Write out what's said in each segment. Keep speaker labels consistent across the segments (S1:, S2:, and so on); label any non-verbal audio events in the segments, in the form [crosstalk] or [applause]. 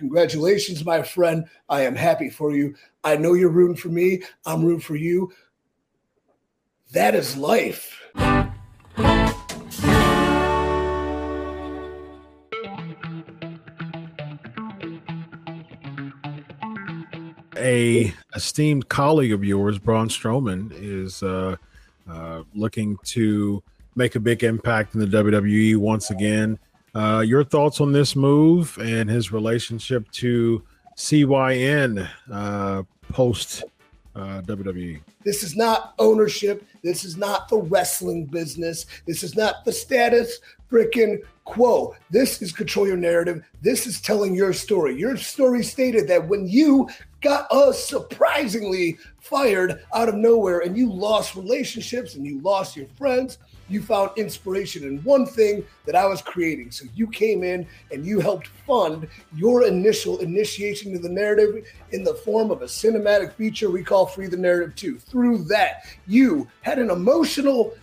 S1: Congratulations, my friend. I am happy for you. I know you're rooting for me. I'm rooting for you. That is life.
S2: a esteemed colleague of yours, Braun Strowman, is uh, uh, looking to make a big impact in the WWE once again. Uh, your thoughts on this move and his relationship to CYN uh, post uh, WWE?
S1: This is not ownership. This is not the wrestling business. This is not the status freaking quo. This is control your narrative. This is telling your story. Your story stated that when you got us surprisingly fired out of nowhere and you lost relationships and you lost your friends, you found inspiration in one thing that I was creating. So you came in and you helped fund your initial initiation to the narrative in the form of a cinematic feature we call Free the Narrative 2. Through that, you had an emotional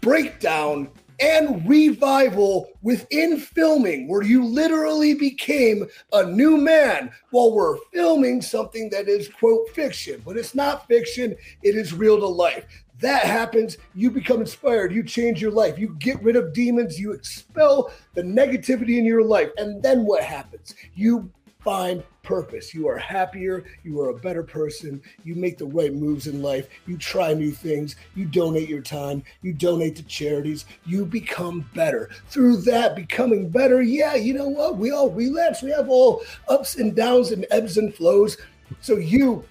S1: breakdown and revival within filming, where you literally became a new man while we're filming something that is, quote, fiction. But it's not fiction, it is real to life. That happens, you become inspired, you change your life, you get rid of demons, you expel the negativity in your life. And then what happens? You find purpose. You are happier. You are a better person. You make the right moves in life. You try new things. You donate your time. You donate to charities. You become better. Through that becoming better, yeah, you know what? We all relapse. We have all ups and downs and ebbs and flows. So you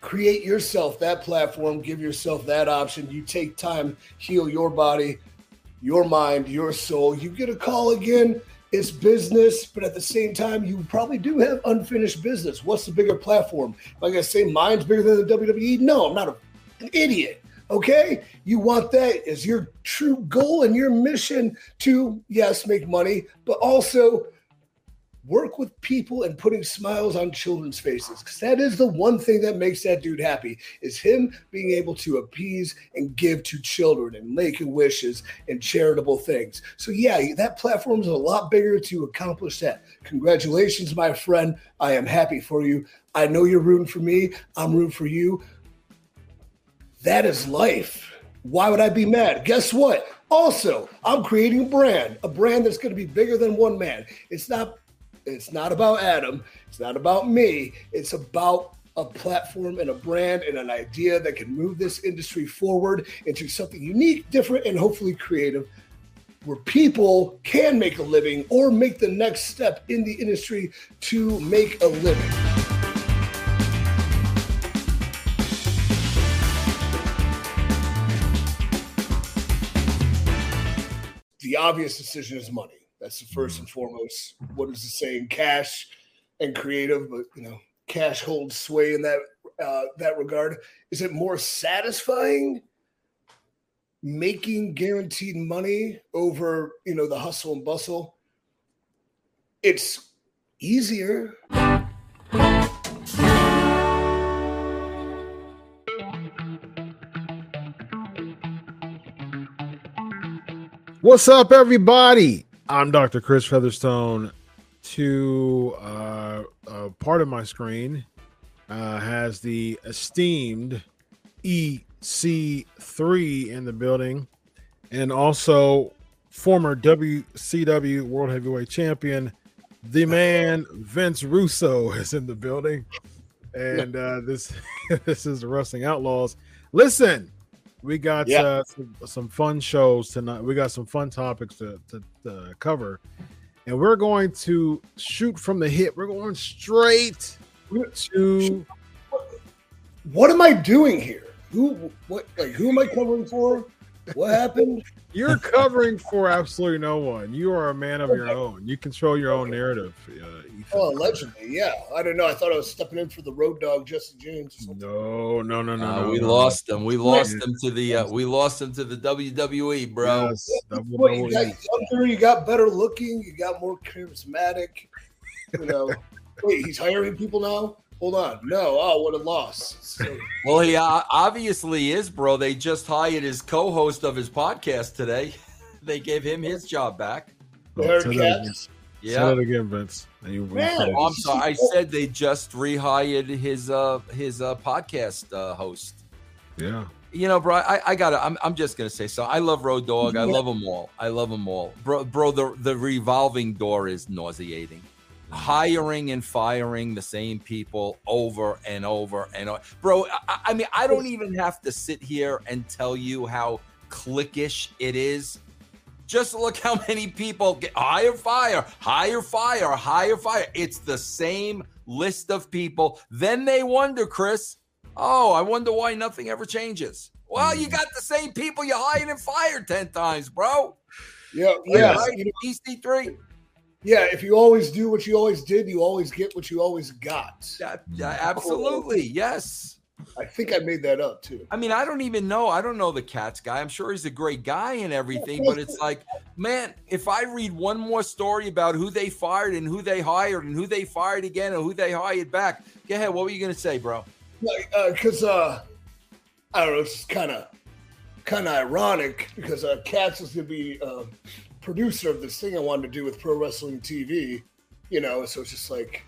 S1: create yourself that platform, give yourself that option. You take time, heal your body, your mind, your soul. You get a call again it's business, but at the same time, you probably do have unfinished business. What's the bigger platform? Like I say, mine's bigger than the WWE. No, I'm not a, an idiot. Okay, you want that as your true goal and your mission to yes, make money, but also work with people and putting smiles on children's faces because that is the one thing that makes that dude happy is him being able to appease and give to children and making wishes and charitable things. So yeah that platform is a lot bigger to accomplish that. Congratulations my friend. I am happy for you. I know you're rooting for me. I'm rooting for you. That is life. Why would i be mad? Guess what? Also i'm creating a brand a brand that's going to be bigger than one man. It's not it's not about Adam. It's not about me. It's about a platform and a brand and an idea that can move this industry forward into something unique, different, and hopefully creative where people can make a living or make the next step in the industry to make a living. The obvious decision is money. That's the first and foremost. What is it saying? Cash and creative, but you know, cash holds sway in that uh, that regard. Is it more satisfying making guaranteed money over you know the hustle and bustle? It's easier.
S2: What's up, everybody? I'm Dr. Chris Featherstone. To uh, uh, part of my screen uh, has the esteemed EC3 in the building, and also former WCW World Heavyweight Champion, the man Vince Russo [laughs] is in the building, and uh, this [laughs] this is Wrestling Outlaws. Listen, we got yeah. uh, some, some, fun shows tonight. We got some fun topics to, to, to, cover, and we're going to shoot from the hip. We're going straight to.
S1: What am I doing here? Who? What? Like, who am I covering for? What happened?
S2: You're covering for absolutely no one. You are a man of your own. You control your own narrative. Uh,
S1: well, allegedly, yeah. I don't know. I thought I was stepping in for the road dog, Jesse James.
S2: No, no, no, no,
S3: uh,
S2: no.
S3: We
S2: no,
S3: lost no. him. We lost them to the. Uh, we lost them to the WWE, bro. Yes,
S1: what, you got younger. You got better looking. You got more charismatic. You know. [laughs] wait, he's hiring people now. Hold on. No. Oh, what a loss. So, [laughs]
S3: well, he uh, obviously is, bro. They just hired his co-host of his podcast today. [laughs] They gave him his job back.
S1: Oh,
S2: Yeah. Say it again, Vince.
S3: You, Man, oh, I'm sorry. I said they just rehired his uh his uh podcast uh host.
S2: Yeah.
S3: You know, bro, I, I gotta. I'm, I'm just gonna say so. I love Road Dog. I love them all. I love them all, bro. Bro, the the revolving door is nauseating. Hiring and firing the same people over and over and over, bro. I, I mean, I don't even have to sit here and tell you how cliquish it is. Just look how [laughs] many people get hire, fire, hire, fire, hire, fire. It's the same list of people. Then they wonder, Chris Oh, I wonder why nothing ever changes. Well, you hmm. got the same people you hired and fired 10 times, bro.
S1: Yeah, yeah.
S3: Right? EC3.
S1: Yeah, if you always do what you always did, you always get what you always got.
S3: Yeah, yeah, absolutely. Yes.
S1: I think I made that up too.
S3: I mean, I don't even know. I don't know the Cats guy. I'm sure he's a great guy and everything, but it's like, man, if I read one more story about who they fired and who they hired and who they fired again and who they hired back, go ahead. What were you going to say, bro?
S1: because uh, uh, I don't know, it's kind of kind of ironic because uh, Cats is going to be uh, producer of this thing I wanted to do with pro wrestling TV, you know. So it's just like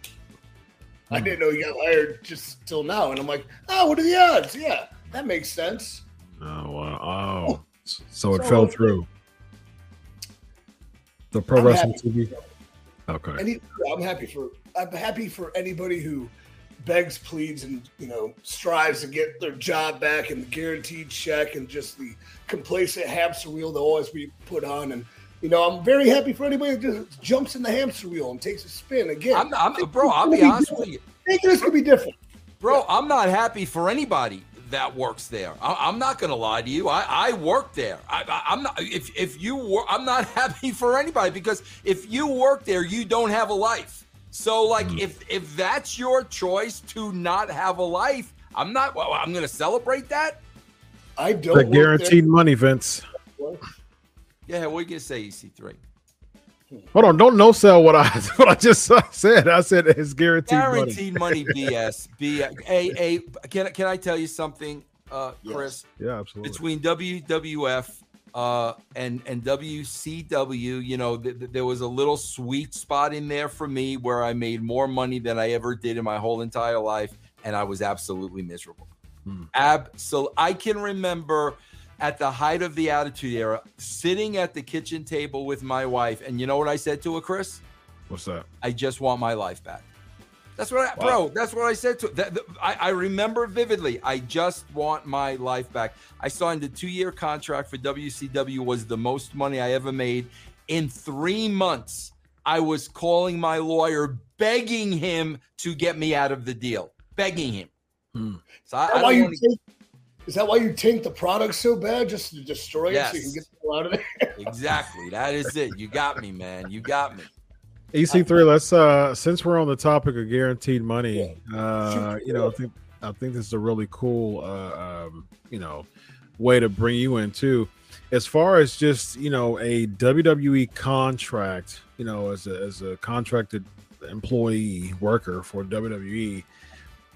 S1: I didn't know you got hired just till now, and I'm like, oh, what are the odds? Yeah, that makes sense.
S2: Oh wow! Oh, so it so, fell through. The pro I'm wrestling TV. Okay.
S1: Any, I'm happy for I'm happy for anybody who begs, pleads, and you know strives to get their job back and the guaranteed check and just the complacent hamster wheel they'll always be put on. And you know, I'm very happy for anybody that just jumps in the hamster wheel and takes a spin again.
S3: I'm, I'm bro. I'll be honest with you.
S1: I think this could be different,
S3: bro. Yeah. I'm not happy for anybody that works there. I, am not going to lie to you. I, I work there. I, am not. If if you work, I'm not [laughs] happy for anybody because if you work there, you don't have a life. So like mm. if if that's your choice to not have a life, I'm not well, I'm going to celebrate that.
S1: I don't
S2: the guaranteed money, Vince.
S3: Yeah, what are you going to say EC3?
S2: Hold on, don't no sell what I [laughs] what I just said. I said it's guaranteed, money.
S3: guaranteed
S2: money.
S3: money BS. B a a can can I tell you something, uh, Chris?
S2: Yes. Yeah, absolutely.
S3: Between WWF uh, and and WCW, you know, th- th- there was a little sweet spot in there for me where I made more money than I ever did in my whole entire life, and I was absolutely miserable. Hmm. Absolutely, I can remember at the height of the Attitude Era, sitting at the kitchen table with my wife, and you know what I said to her, Chris?
S2: What's that?
S3: I just want my life back. That's what, I, wow. bro. That's what I said to. That, I, I remember vividly. I just want my life back. I signed a two-year contract for WCW. Was the most money I ever made. In three months, I was calling my lawyer, begging him to get me out of the deal, begging him. Hmm.
S1: So I, I why you wanna... is that why you tank the product so bad, just to destroy yes. it so you can get out of there? [laughs]
S3: exactly. That is it. You got me, man. You got me.
S2: EC3, let's uh since we're on the topic of guaranteed money, uh, you know, I think I think this is a really cool uh um, you know, way to bring you in too. As far as just, you know, a WWE contract, you know, as a as a contracted employee worker for WWE,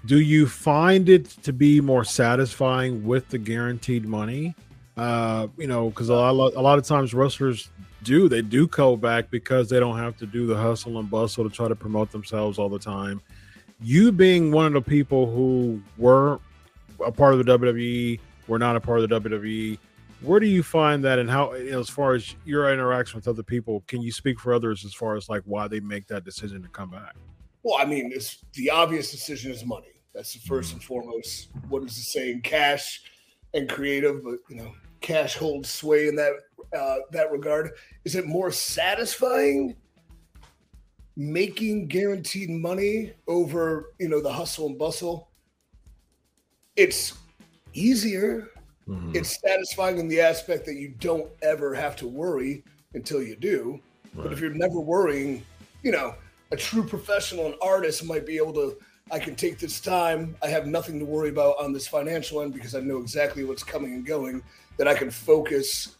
S2: do you find it to be more satisfying with the guaranteed money? Uh, you know, because a lot, a lot of times wrestlers do. They do go back because they don't have to do the hustle and bustle to try to promote themselves all the time. You being one of the people who were a part of the WWE, were not a part of the WWE. Where do you find that, and how, you know, as far as your interaction with other people, can you speak for others as far as like why they make that decision to come back?
S1: Well, I mean, it's the obvious decision is money. That's the 1st mm-hmm. and foremost. What is the saying? Cash and creative, but you know, cash holds sway in that uh, that regard. Is it more satisfying making guaranteed money over you know the hustle and bustle? It's easier. Mm-hmm. It's satisfying in the aspect that you don't ever have to worry until you do. Right. But if you're never worrying, you know, a true professional and artist might be able to I can take this time. I have nothing to worry about on this financial end because I know exactly what's coming and going that I can focus,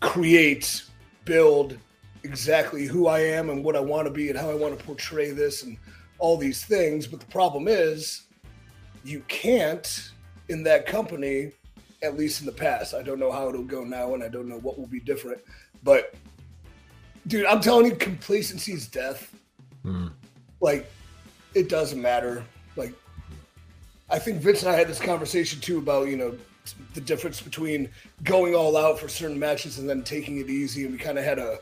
S1: create, build exactly who I am and what I want to be and how I want to portray this and all these things. But the problem is, you can't in that company, at least in the past. I don't know how it'll go now and I don't know what will be different. But dude, I'm telling you, complacency is death.
S2: Mm.
S1: Like, it doesn't matter. Like, I think Vince and I had this conversation too about you know the difference between going all out for certain matches and then taking it easy, and we kind of had a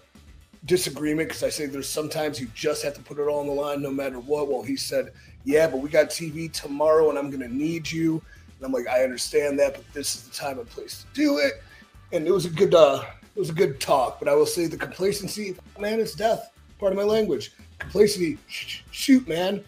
S1: disagreement because I say there's sometimes you just have to put it all on the line no matter what. Well, he said, "Yeah, but we got TV tomorrow, and I'm going to need you." And I'm like, "I understand that, but this is the time and place to do it." And it was a good, uh, it was a good talk. But I will say the complacency, man, it's death. Part of my language. Complacency, sh- shoot, man.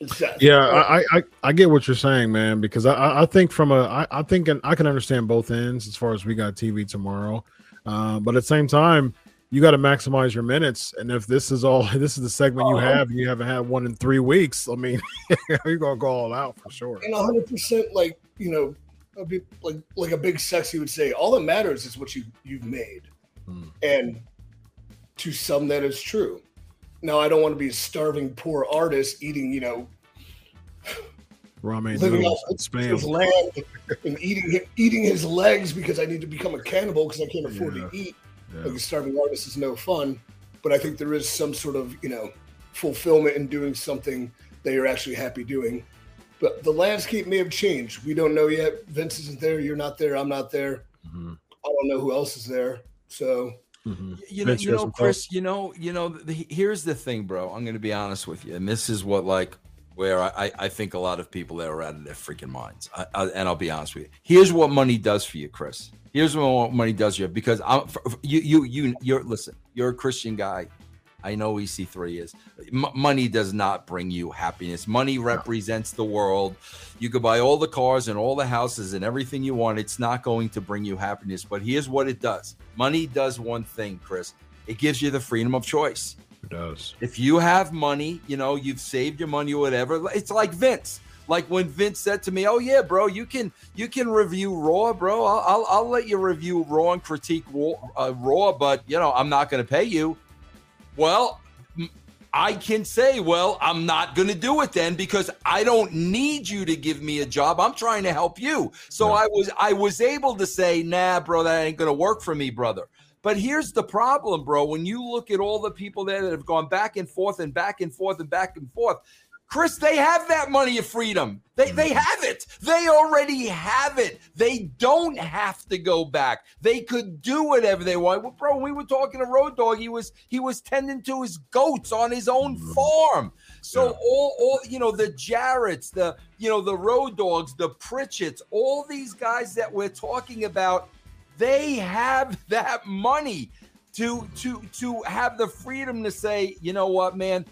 S1: It's death.
S2: Yeah, I, I I get what you're saying, man. Because I I think from a I, I think I can understand both ends as far as we got TV tomorrow, uh, but at the same time, you got to maximize your minutes. And if this is all [laughs] this is the segment you
S1: Uh-huh.
S2: have, and you haven't had one in three weeks. I mean, [laughs] you're gonna go all out for sure.
S1: and 100 percent like you know big, like like a big sexy would say all that matters is what you you've made
S2: Hmm.
S1: and to some that is true now i don't want to be a starving poor artist eating you know
S2: Ramen
S1: living off his land and eating eating his legs because i need to become a cannibal because i can't afford
S2: Yeah.
S1: to eat
S2: Yeah.
S1: like a starving artist is no fun but i think there is some sort of you know fulfillment in doing something that you're actually happy doing but the landscape may have changed we don't know yet vince isn't there you're not there i'm not there
S2: Mhm.
S1: i don't know who else is there so
S2: Mhm.
S3: You know,
S2: Vince,
S3: you
S2: you
S3: know,
S2: some
S3: Chris. You know, you know. The, here's the thing, bro. I'm going to be honest with you, and this is what like where I, I think a lot of people that are out of their freaking minds. I, I, and I'll be honest with you. Here's what money does for you, Chris. Here's what money does for you because I'm for, you you you you're listen. You're a Christian guy. I know EC3 is. M- money does not bring you happiness. Money represents the world. You could buy all the cars and all the houses and everything you want. It's not going to bring you happiness. But here's what it does money does one thing, Chris. It gives you the freedom of choice.
S2: It does.
S3: If you have money, you know, you've saved your money or whatever. It's like Vince. Like when Vince said to me, "Oh yeah, bro, you can you can review Raw, bro. I'll I'll, I'll let you review Raw and critique Raw, uh, Raw, but you know, I'm not going to pay you." Well, I can say, well, I'm not going to do it then because I don't need you to give me a job. I'm trying to help you. So
S2: Yeah.
S3: I was I was able to say, "Nah, bro, that ain't going to work for me, brother." But here's the problem, bro. When you look at all the people there that have gone back and forth and back and forth and back and forth, Chris, they have that money of freedom. They mm. they have it. They already have it. They don't have to go back. They could do whatever they want. Well, bro, we were talking to Road Dog. He was he was tending to his goats on his own mm. farm. So
S2: Yeah.
S3: all all you know, the Jarretts, the you know, the Road Dogs, the Prichards, all these guys that we're talking about, they have [laughs] that money to to to have the freedom to say, you know what, man,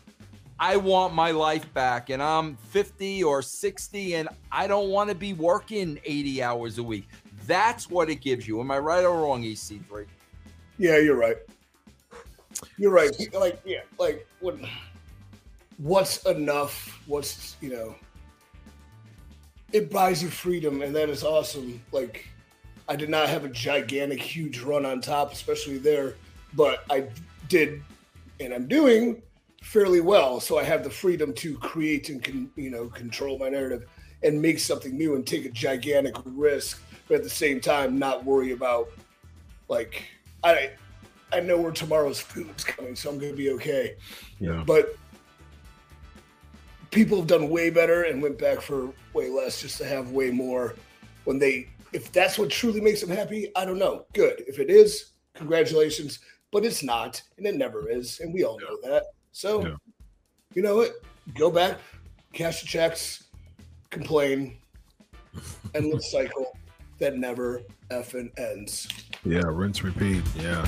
S3: I want my life back and I'm 50 or 60 and I don't want to be working 80 hours a week. That's what it gives you. Am I right or wrong, E EC3?
S1: yeah you're right you're right like yeah like what what's enough what's you know it buys you freedom and that is awesome like i did not have a gigantic huge run on top especially there but i did and i'm doing fairly well so i have the freedom to create and can you know control my narrative and make something new and take a gigantic risk but at the same time not worry about like i i know where tomorrow's food's coming so i'm gonna be okay.
S2: Yeah.
S1: but people have done way better and went back for way less just to have way more when they if that's what truly makes them happy i don't know. Good. If it is congratulations. But it's not and it never is and we all know that so
S2: Yeah.
S1: you know what go back cash the checks complain endless cycle that never effing ends
S2: Yeah. Rinse, repeat. Yeah.